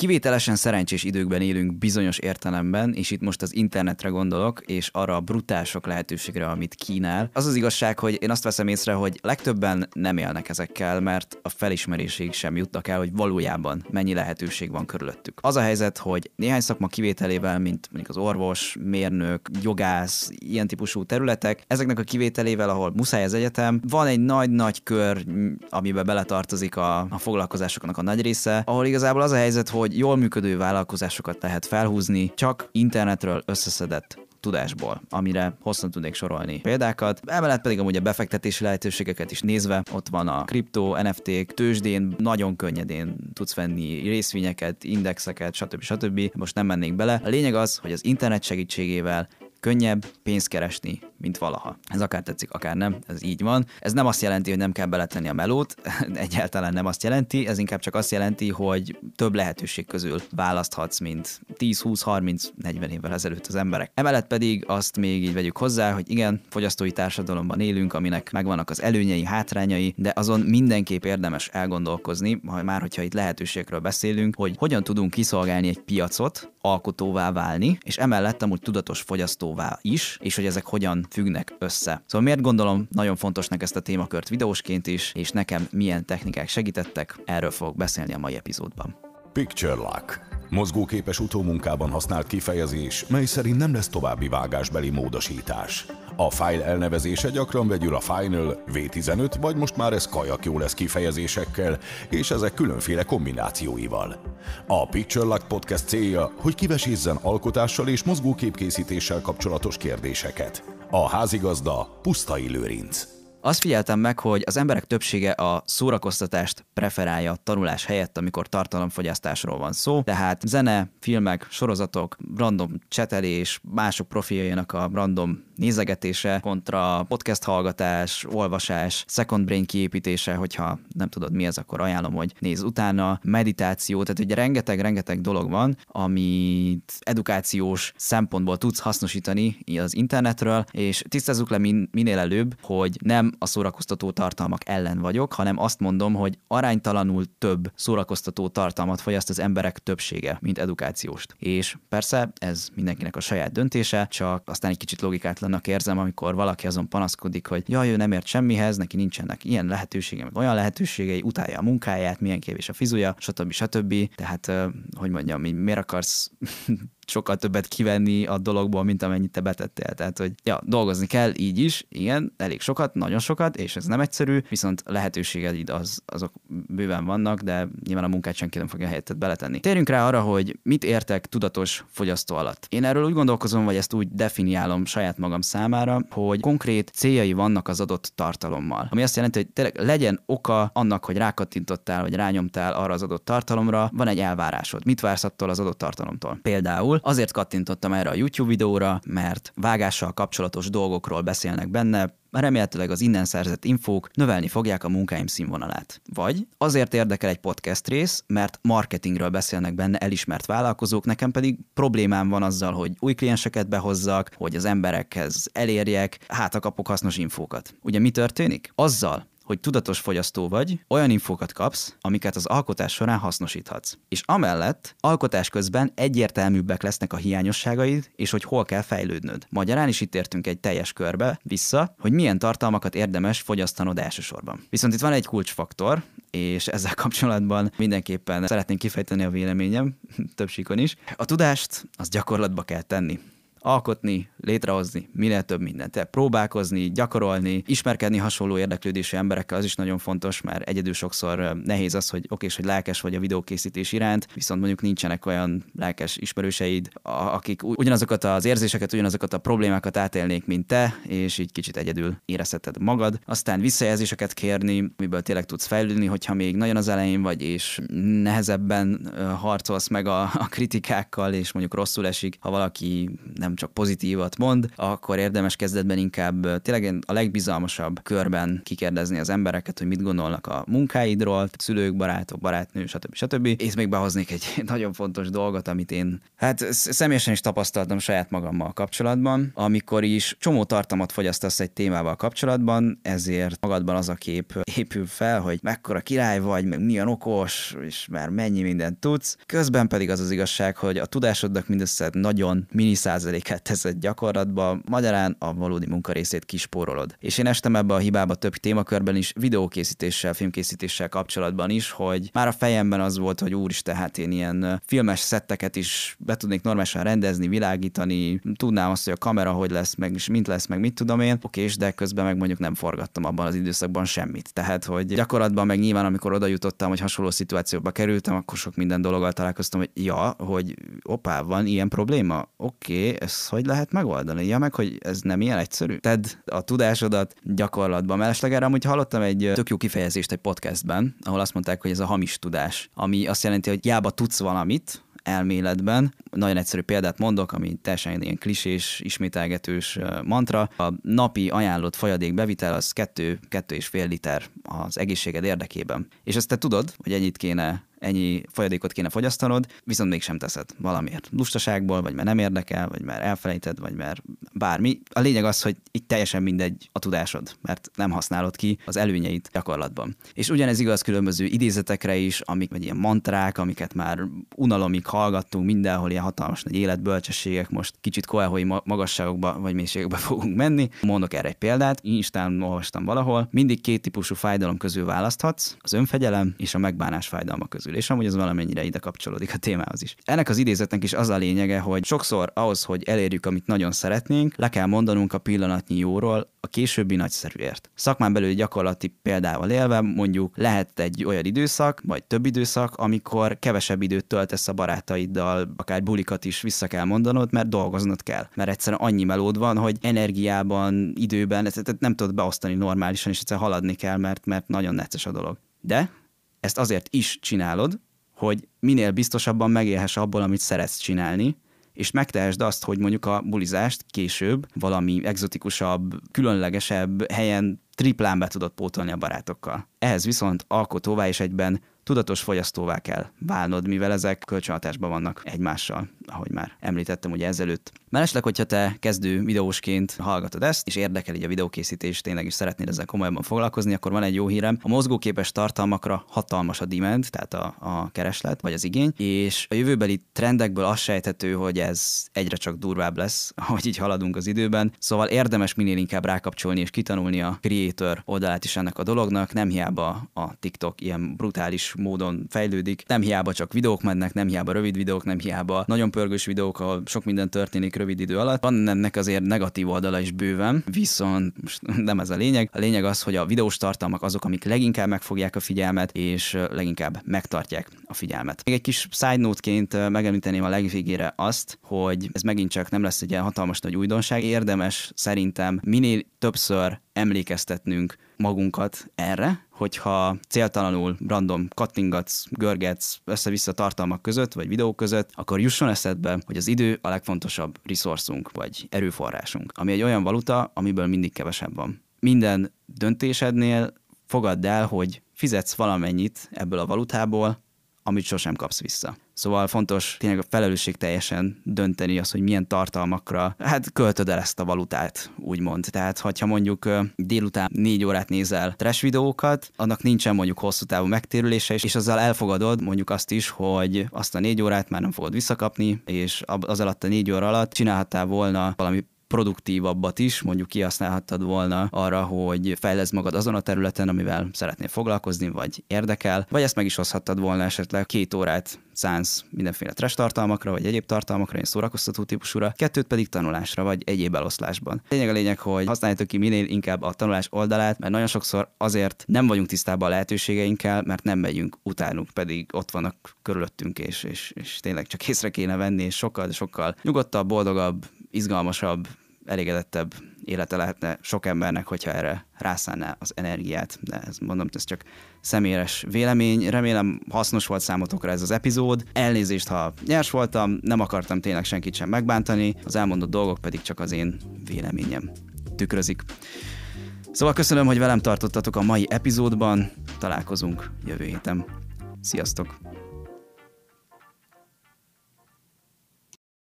Kivételesen szerencsés időkben élünk bizonyos értelemben, és itt most az internetre gondolok, és arra a brutál sok lehetőségre, amit kínál. Az az igazság, hogy én azt veszem észre, hogy legtöbben nem élnek ezekkel, mert a felismerésig sem jutnak el, hogy valójában mennyi lehetőség van körülöttük. Az a helyzet, hogy néhány szakma kivételével, mint mondjuk az orvos, mérnök, jogász, ilyen típusú területek, ezeknek a kivételével, ahol muszáj az egyetem, van egy nagy-nagy kör, amiben beletartozik a, a foglalkozásoknak a nagy része, ahol igazából az a helyzet, hogy jól működő vállalkozásokat lehet felhúzni, csak internetről összeszedett tudásból, amire hosszan tudnék sorolni példákat. Emellett pedig amúgy a befektetési lehetőségeket is nézve, ott van a kriptó, NFT-k, tőzsdén nagyon könnyedén tudsz venni részvényeket, indexeket, stb. stb. Most nem mennék bele. A lényeg az, hogy az internet segítségével könnyebb pénzt keresni, mint valaha. Ez akár tetszik, akár nem, ez így van. Ez nem azt jelenti, hogy nem kell beletenni a melót, egyáltalán nem azt jelenti, ez inkább csak azt jelenti, hogy több lehetőség közül választhatsz, mint 10, 20, 30, 40 évvel ezelőtt az emberek. Emellett pedig azt még így vegyük hozzá, hogy igen, fogyasztói társadalomban élünk, aminek megvannak az előnyei, hátrányai, de azon mindenképp érdemes elgondolkozni, ha már hogyha itt lehetőségről beszélünk, hogy hogyan tudunk kiszolgálni egy piacot, alkotóvá válni, és emellett amúgy tudatos fogyasztóvá is, és hogy ezek hogyan függnek össze. Szóval miért gondolom nagyon fontosnak ezt a témakört videósként is, és nekem milyen technikák segítettek, erről fogok beszélni a mai epizódban. Picture Lock. Mozgóképes utómunkában használt kifejezés, mely szerint nem lesz további vágásbeli módosítás. A file elnevezése gyakran vegyül a Final, V15, vagy most már ez kajak jó lesz kifejezésekkel, és ezek különféle kombinációival. A Picture Lock Podcast célja, hogy kivesézzen alkotással és mozgóképkészítéssel kapcsolatos kérdéseket. A házigazda Pusztai Lőrinc. Azt figyeltem meg, hogy az emberek többsége a szórakoztatást preferálja a tanulás helyett, amikor tartalomfogyasztásról van szó, tehát zene, filmek, sorozatok, random csetelés, mások profiljainak a random nézegetése kontra podcast hallgatás, olvasás, second brain kiépítése, hogyha nem tudod mi ez, akkor ajánlom, hogy nézz utána, meditáció, tehát ugye rengeteg-rengeteg dolog van, amit edukációs szempontból tudsz hasznosítani az internetről, és tisztázzuk le min- minél előbb, hogy nem a szórakoztató tartalmak ellen vagyok, hanem azt mondom, hogy aránytalanul több szórakoztató tartalmat fogyaszt az emberek többsége, mint edukációst. És persze ez mindenkinek a saját döntése, csak aztán egy kicsit logikátlan annak érzem, amikor valaki azon panaszkodik, hogy jaj, ő nem ért semmihez, neki nincsenek ilyen lehetősége, meg olyan lehetőségei, utálja a munkáját, milyen kevés a fizuja, stb. stb. Tehát, hogy mondjam, miért akarsz sokkal többet kivenni a dologból, mint amennyit te betettél. Tehát, hogy ja, dolgozni kell így is, igen, elég sokat, nagyon sokat, és ez nem egyszerű, viszont lehetőséged az, azok bőven vannak, de nyilván a munkát senki nem fogja helyettet beletenni. Térjünk rá arra, hogy mit értek tudatos fogyasztó alatt. Én erről úgy gondolkozom, vagy ezt úgy definiálom saját magam számára, hogy konkrét céljai vannak az adott tartalommal. Ami azt jelenti, hogy tényleg legyen oka annak, hogy rákattintottál, vagy rányomtál arra az adott tartalomra, van egy elvárásod. Mit vársz attól az adott tartalomtól? Például Azért kattintottam erre a YouTube videóra, mert vágással kapcsolatos dolgokról beszélnek benne, remélhetőleg az innen szerzett infók növelni fogják a munkáim színvonalát. Vagy azért érdekel egy podcast rész, mert marketingről beszélnek benne elismert vállalkozók, nekem pedig problémám van azzal, hogy új klienseket behozzak, hogy az emberekhez elérjek, hát kapok hasznos infókat. Ugye mi történik? Azzal, hogy tudatos fogyasztó vagy, olyan infókat kapsz, amiket az alkotás során hasznosíthatsz. És amellett alkotás közben egyértelműbbek lesznek a hiányosságaid, és hogy hol kell fejlődnöd. Magyarán is itt értünk egy teljes körbe vissza, hogy milyen tartalmakat érdemes fogyasztanod elsősorban. Viszont itt van egy kulcsfaktor, és ezzel kapcsolatban mindenképpen szeretnénk kifejteni a véleményem, több síkon is. A tudást az gyakorlatba kell tenni alkotni, létrehozni, minél több mindent. Tehát próbálkozni, gyakorolni, ismerkedni hasonló érdeklődésű emberekkel, az is nagyon fontos, mert egyedül sokszor nehéz az, hogy oké, hogy lelkes vagy a videókészítés iránt, viszont mondjuk nincsenek olyan lelkes ismerőseid, akik ugyanazokat az érzéseket, ugyanazokat a problémákat átélnék, mint te, és így kicsit egyedül érezheted magad. Aztán visszajelzéseket kérni, miből tényleg tudsz fejlődni, hogyha még nagyon az elején vagy, és nehezebben harcolsz meg a, a kritikákkal, és mondjuk rosszul esik, ha valaki nem nem csak pozitívat mond, akkor érdemes kezdetben inkább tényleg a legbizalmasabb körben kikérdezni az embereket, hogy mit gondolnak a munkáidról, szülők, barátok, barátnő, stb. stb. És még behoznék egy nagyon fontos dolgot, amit én hát személyesen is tapasztaltam saját magammal kapcsolatban, amikor is csomó tartalmat fogyasztasz egy témával kapcsolatban, ezért magadban az a kép épül fel, hogy mekkora király vagy, meg milyen okos, és már mennyi mindent tudsz. Közben pedig az az igazság, hogy a tudásodnak mindössze nagyon mini százalékát teszed gyakorlatba, magyarán a valódi munkarészét kispórolod. És én estem ebbe a hibába több témakörben is, videókészítéssel, filmkészítéssel kapcsolatban is, hogy már a fejemben az volt, hogy úristen, hát én ilyen filmes szetteket is be tudnék normálisan rendezni, világítani, tudnám azt, hogy a kamera hogy lesz, meg is mint lesz, meg mit tudom én. Oké, és de közben meg mondjuk nem forgattam abban az időszakban semmit. Tehát, hogy gyakorlatban meg nyilván, amikor oda jutottam, hogy hasonló szituációba kerültem, akkor sok minden dologgal találkoztam, hogy ja, hogy opá, van ilyen probléma? Oké, ezt hogy lehet megoldani? Ja, meg, hogy ez nem ilyen egyszerű. Tedd a tudásodat gyakorlatban. Mellesleg erre amúgy hallottam egy tök jó kifejezést egy podcastben, ahol azt mondták, hogy ez a hamis tudás, ami azt jelenti, hogy jába tudsz valamit, elméletben. Nagyon egyszerű példát mondok, ami teljesen ilyen klisés, ismételgetős mantra. A napi ajánlott folyadék bevitel az 2-2,5 liter az egészséged érdekében. És ezt te tudod, hogy ennyit kéne ennyi folyadékot kéne fogyasztanod, viszont mégsem teszed valamiért. Lustaságból, vagy mert nem érdekel, vagy mert elfelejted, vagy mert bármi. A lényeg az, hogy itt teljesen mindegy a tudásod, mert nem használod ki az előnyeit gyakorlatban. És ugyanez igaz különböző idézetekre is, amik vagy ilyen mantrák, amiket már unalomig hallgattunk, mindenhol ilyen hatalmas nagy életbölcsességek, most kicsit koelhoi magasságokba vagy mélységekbe fogunk menni. Mondok erre egy példát, Instán olvastam valahol, mindig két típusú fájdalom közül választhatsz, az önfegyelem és a megbánás fájdalma közül keresztül, és amúgy az valamennyire ide kapcsolódik a témához is. Ennek az idézetnek is az a lényege, hogy sokszor ahhoz, hogy elérjük, amit nagyon szeretnénk, le kell mondanunk a pillanatnyi jóról a későbbi nagyszerűért. Szakmán belül gyakorlati példával élve mondjuk lehet egy olyan időszak, vagy több időszak, amikor kevesebb időt töltesz a barátaiddal, akár bulikat is vissza kell mondanod, mert dolgoznod kell. Mert egyszerűen annyi melód van, hogy energiában, időben, ezt nem tudod beosztani normálisan, és egyszerűen haladni kell, mert, mert nagyon necces a dolog. De ezt azért is csinálod, hogy minél biztosabban megélhess abból, amit szeretsz csinálni, és megtehesd azt, hogy mondjuk a bulizást később valami egzotikusabb, különlegesebb helyen triplán be tudod pótolni a barátokkal. Ehhez viszont alkotóvá és egyben tudatos fogyasztóvá kell válnod, mivel ezek kölcsönhatásban vannak egymással, ahogy már említettem ugye ezelőtt. Mellesleg, hogyha te kezdő videósként hallgatod ezt, és érdekel így a videókészítés, tényleg is szeretnéd ezzel komolyabban foglalkozni, akkor van egy jó hírem. A mozgóképes tartalmakra hatalmas a demand, tehát a, a kereslet, vagy az igény, és a jövőbeli trendekből azt sejthető, hogy ez egyre csak durvább lesz, ahogy így haladunk az időben. Szóval érdemes minél inkább rákapcsolni és kitanulni a creator oldalát is ennek a dolognak. Nem hiába a TikTok ilyen brutális módon fejlődik, nem hiába csak videók mennek, nem hiába rövid videók, nem hiába nagyon pörgős videók, ahol sok minden történik rövid idő alatt. Van ennek azért negatív oldala is bőven, viszont most nem ez a lényeg. A lényeg az, hogy a videós tartalmak azok, amik leginkább megfogják a figyelmet, és leginkább megtartják a figyelmet. Még egy kis side note-ként megemlíteném a legvégére azt, hogy ez megint csak nem lesz egy ilyen hatalmas nagy újdonság. Érdemes szerintem minél többször emlékeztetnünk magunkat erre, hogyha céltalanul random kattingatsz, görgetsz össze-vissza tartalmak között, vagy videók között, akkor jusson eszedbe, hogy az idő a legfontosabb resourcunk, vagy erőforrásunk, ami egy olyan valuta, amiből mindig kevesebb van. Minden döntésednél fogadd el, hogy fizetsz valamennyit ebből a valutából, amit sosem kapsz vissza. Szóval fontos tényleg a felelősség teljesen dönteni az, hogy milyen tartalmakra hát költöd el ezt a valutát, úgymond. Tehát, hogyha mondjuk délután négy órát nézel trash videókat, annak nincsen mondjuk hosszú távú megtérülése, és azzal elfogadod mondjuk azt is, hogy azt a négy órát már nem fogod visszakapni, és az alatt a négy óra alatt csinálhattál volna valami produktívabbat is, mondjuk kihasználhattad volna arra, hogy fejlesz magad azon a területen, amivel szeretnél foglalkozni, vagy érdekel, vagy ezt meg is hozhattad volna esetleg két órát szánsz mindenféle trash tartalmakra, vagy egyéb tartalmakra, ilyen szórakoztató típusúra, kettőt pedig tanulásra, vagy egyéb eloszlásban. Lényeg a lényeg, hogy használjátok ki minél inkább a tanulás oldalát, mert nagyon sokszor azért nem vagyunk tisztában a lehetőségeinkkel, mert nem megyünk utánuk, pedig ott vannak körülöttünk, és, és, és tényleg csak észre kéne venni, és sokkal, sokkal nyugodtabb, boldogabb, izgalmasabb, elégedettebb élete lehetne sok embernek, hogyha erre rászánná az energiát. De ez mondom, ez csak személyes vélemény. Remélem hasznos volt számotokra ez az epizód. Elnézést, ha nyers voltam, nem akartam tényleg senkit sem megbántani, az elmondott dolgok pedig csak az én véleményem tükrözik. Szóval köszönöm, hogy velem tartottatok a mai epizódban, találkozunk jövő héten. Sziasztok!